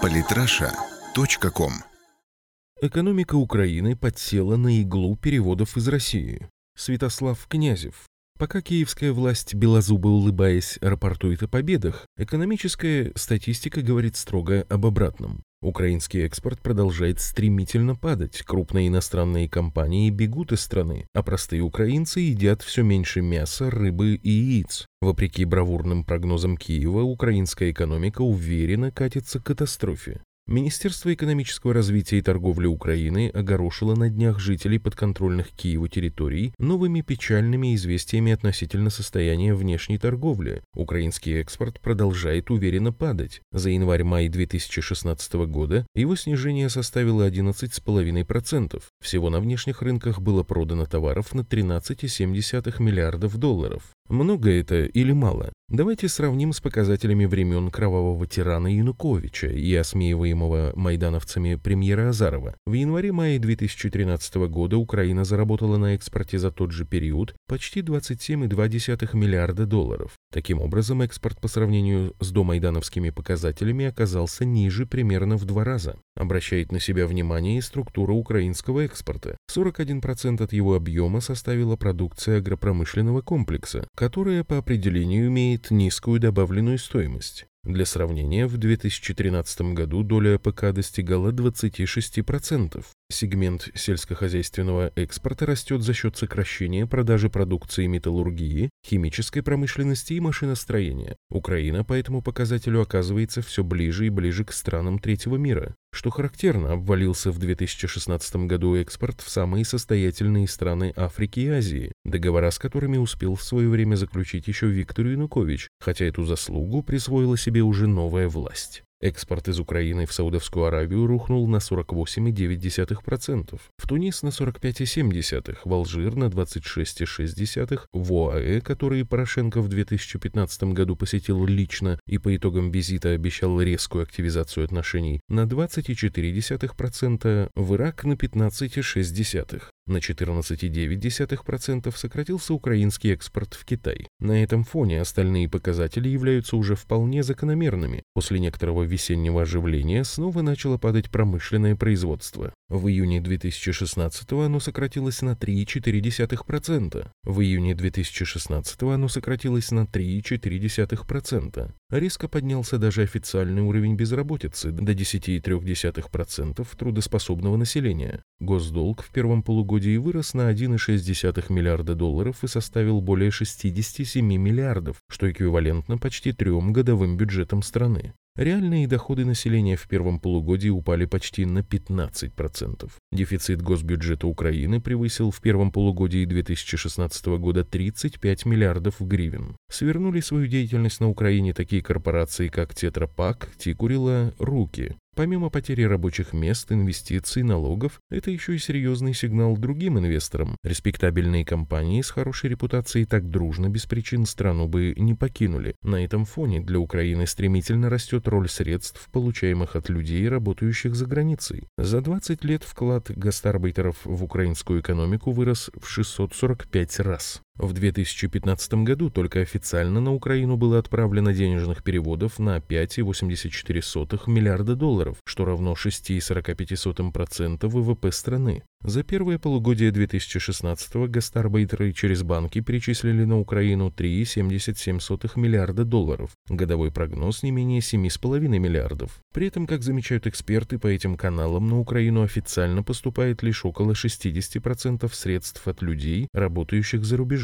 Политраша.ком Экономика Украины подсела на иглу переводов из России. Святослав Князев. Пока киевская власть, белозубо улыбаясь, рапортует о победах, экономическая статистика говорит строго об обратном. Украинский экспорт продолжает стремительно падать, крупные иностранные компании бегут из страны, а простые украинцы едят все меньше мяса, рыбы и яиц. Вопреки бравурным прогнозам Киева, украинская экономика уверенно катится к катастрофе. Министерство экономического развития и торговли Украины огорошило на днях жителей подконтрольных Киеву территорий новыми печальными известиями относительно состояния внешней торговли. Украинский экспорт продолжает уверенно падать. За январь-май 2016 года его снижение составило 11,5%. Всего на внешних рынках было продано товаров на 13,7 миллиардов долларов. Много это или мало? Давайте сравним с показателями времен кровавого тирана Януковича и осмеиваемого майдановцами премьера Азарова. В январе-мае 2013 года Украина заработала на экспорте за тот же период почти 27,2 миллиарда долларов. Таким образом, экспорт по сравнению с домайдановскими показателями оказался ниже примерно в два раза. Обращает на себя внимание и структура украинского экспорта. 41% от его объема составила продукция агропромышленного комплекса, которая по определению имеет низкую добавленную стоимость. Для сравнения, в 2013 году доля АПК достигала 26%. Сегмент сельскохозяйственного экспорта растет за счет сокращения продажи продукции металлургии, химической промышленности и машиностроения. Украина по этому показателю оказывается все ближе и ближе к странам третьего мира. Что характерно, обвалился в 2016 году экспорт в самые состоятельные страны Африки и Азии, договора с которыми успел в свое время заключить еще Виктор Янукович, хотя эту заслугу присвоила себе уже новая власть. Экспорт из Украины в Саудовскую Аравию рухнул на 48,9%, в Тунис на 45,7%, в Алжир на 26,6%, в ОАЭ, которые Порошенко в 2015 году посетил лично и по итогам визита обещал резкую активизацию отношений, на 20,4%, в Ирак на 15,6%. На 14,9% сократился украинский экспорт в Китай. На этом фоне остальные показатели являются уже вполне закономерными. После некоторого весеннего оживления снова начало падать промышленное производство. В июне 2016 оно сократилось на 3,4%. В июне 2016 оно сократилось на 3,4%. Резко поднялся даже официальный уровень безработицы до 10,3% трудоспособного населения. Госдолг в первом полугодии вырос на 1,6 миллиарда долларов и составил более 67 миллиардов, что эквивалентно почти трем годовым бюджетам страны. Реальные доходы населения в первом полугодии упали почти на 15%. Дефицит госбюджета Украины превысил в первом полугодии 2016 года 35 миллиардов гривен. Свернули свою деятельность на Украине такие корпорации, как Тетрапак, Тикурила, Руки. Помимо потери рабочих мест, инвестиций, налогов, это еще и серьезный сигнал другим инвесторам. Респектабельные компании с хорошей репутацией так дружно без причин страну бы не покинули. На этом фоне для Украины стремительно растет роль средств, получаемых от людей, работающих за границей. За 20 лет вклад гастарбайтеров в украинскую экономику вырос в 645 раз. В 2015 году только официально на Украину было отправлено денежных переводов на 5,84 миллиарда долларов, что равно 6,45% ВВП страны. За первое полугодие 2016-го гастарбайтеры через банки перечислили на Украину 3,77 миллиарда долларов. Годовой прогноз не менее 7,5 миллиардов. При этом, как замечают эксперты, по этим каналам на Украину официально поступает лишь около 60% средств от людей, работающих за рубежом.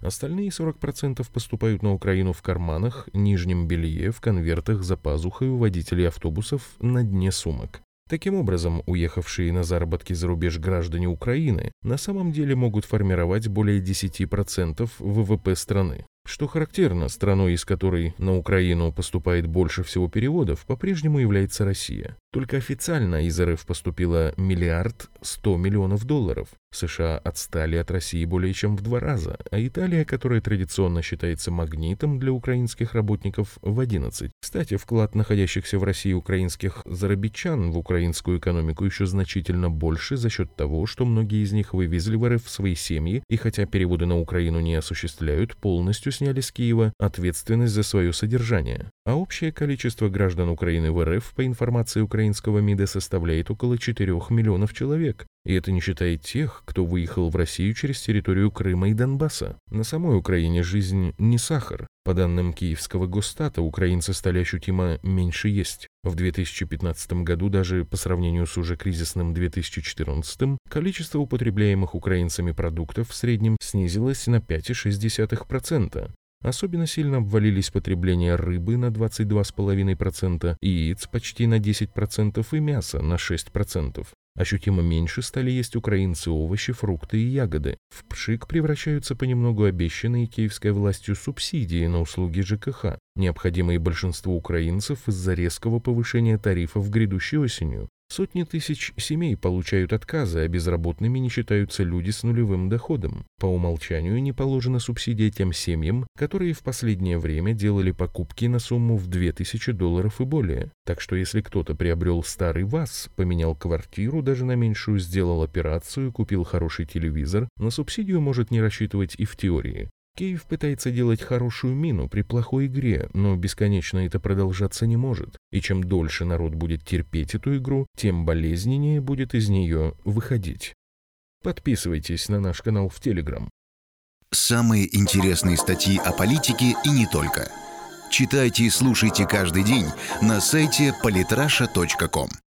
Остальные 40% поступают на Украину в карманах, нижнем белье, в конвертах за пазухой у водителей автобусов на дне сумок. Таким образом, уехавшие на заработки за рубеж граждане Украины на самом деле могут формировать более 10% ВВП страны. Что характерно, страной, из которой на Украину поступает больше всего переводов, по-прежнему является Россия. Только официально из РФ поступило миллиард сто миллионов долларов. США отстали от России более чем в два раза, а Италия, которая традиционно считается магнитом для украинских работников, в 11. Кстати, вклад находящихся в России украинских зарабичан в украинскую экономику еще значительно больше за счет того, что многие из них вывезли в РФ свои семьи и хотя переводы на Украину не осуществляют, полностью сняли с Киева ответственность за свое содержание. А общее количество граждан Украины в РФ, по информации украинского МИДа, составляет около 4 миллионов человек. И это не считая тех, кто выехал в Россию через территорию Крыма и Донбасса. На самой Украине жизнь не сахар. По данным киевского госстата, украинцы стали ощутимо меньше есть. В 2015 году даже по сравнению с уже кризисным 2014 количество употребляемых украинцами продуктов в среднем снизилось на 5,6%. Особенно сильно обвалились потребления рыбы на 22,5%, яиц почти на 10% и мяса на 6%. Ощутимо меньше стали есть украинцы овощи, фрукты и ягоды. В пшик превращаются понемногу обещанные киевской властью субсидии на услуги ЖКХ, необходимые большинству украинцев из-за резкого повышения тарифов грядущей осенью. Сотни тысяч семей получают отказы, а безработными не считаются люди с нулевым доходом. По умолчанию не положена субсидия тем семьям, которые в последнее время делали покупки на сумму в 2000 долларов и более. Так что если кто-то приобрел старый ВАЗ, поменял квартиру, даже на меньшую сделал операцию, купил хороший телевизор, на субсидию может не рассчитывать и в теории. Киев пытается делать хорошую мину при плохой игре, но бесконечно это продолжаться не может. И чем дольше народ будет терпеть эту игру, тем болезненнее будет из нее выходить. Подписывайтесь на наш канал в Телеграм. Самые интересные статьи о политике и не только. Читайте и слушайте каждый день на сайте polytrasha.com.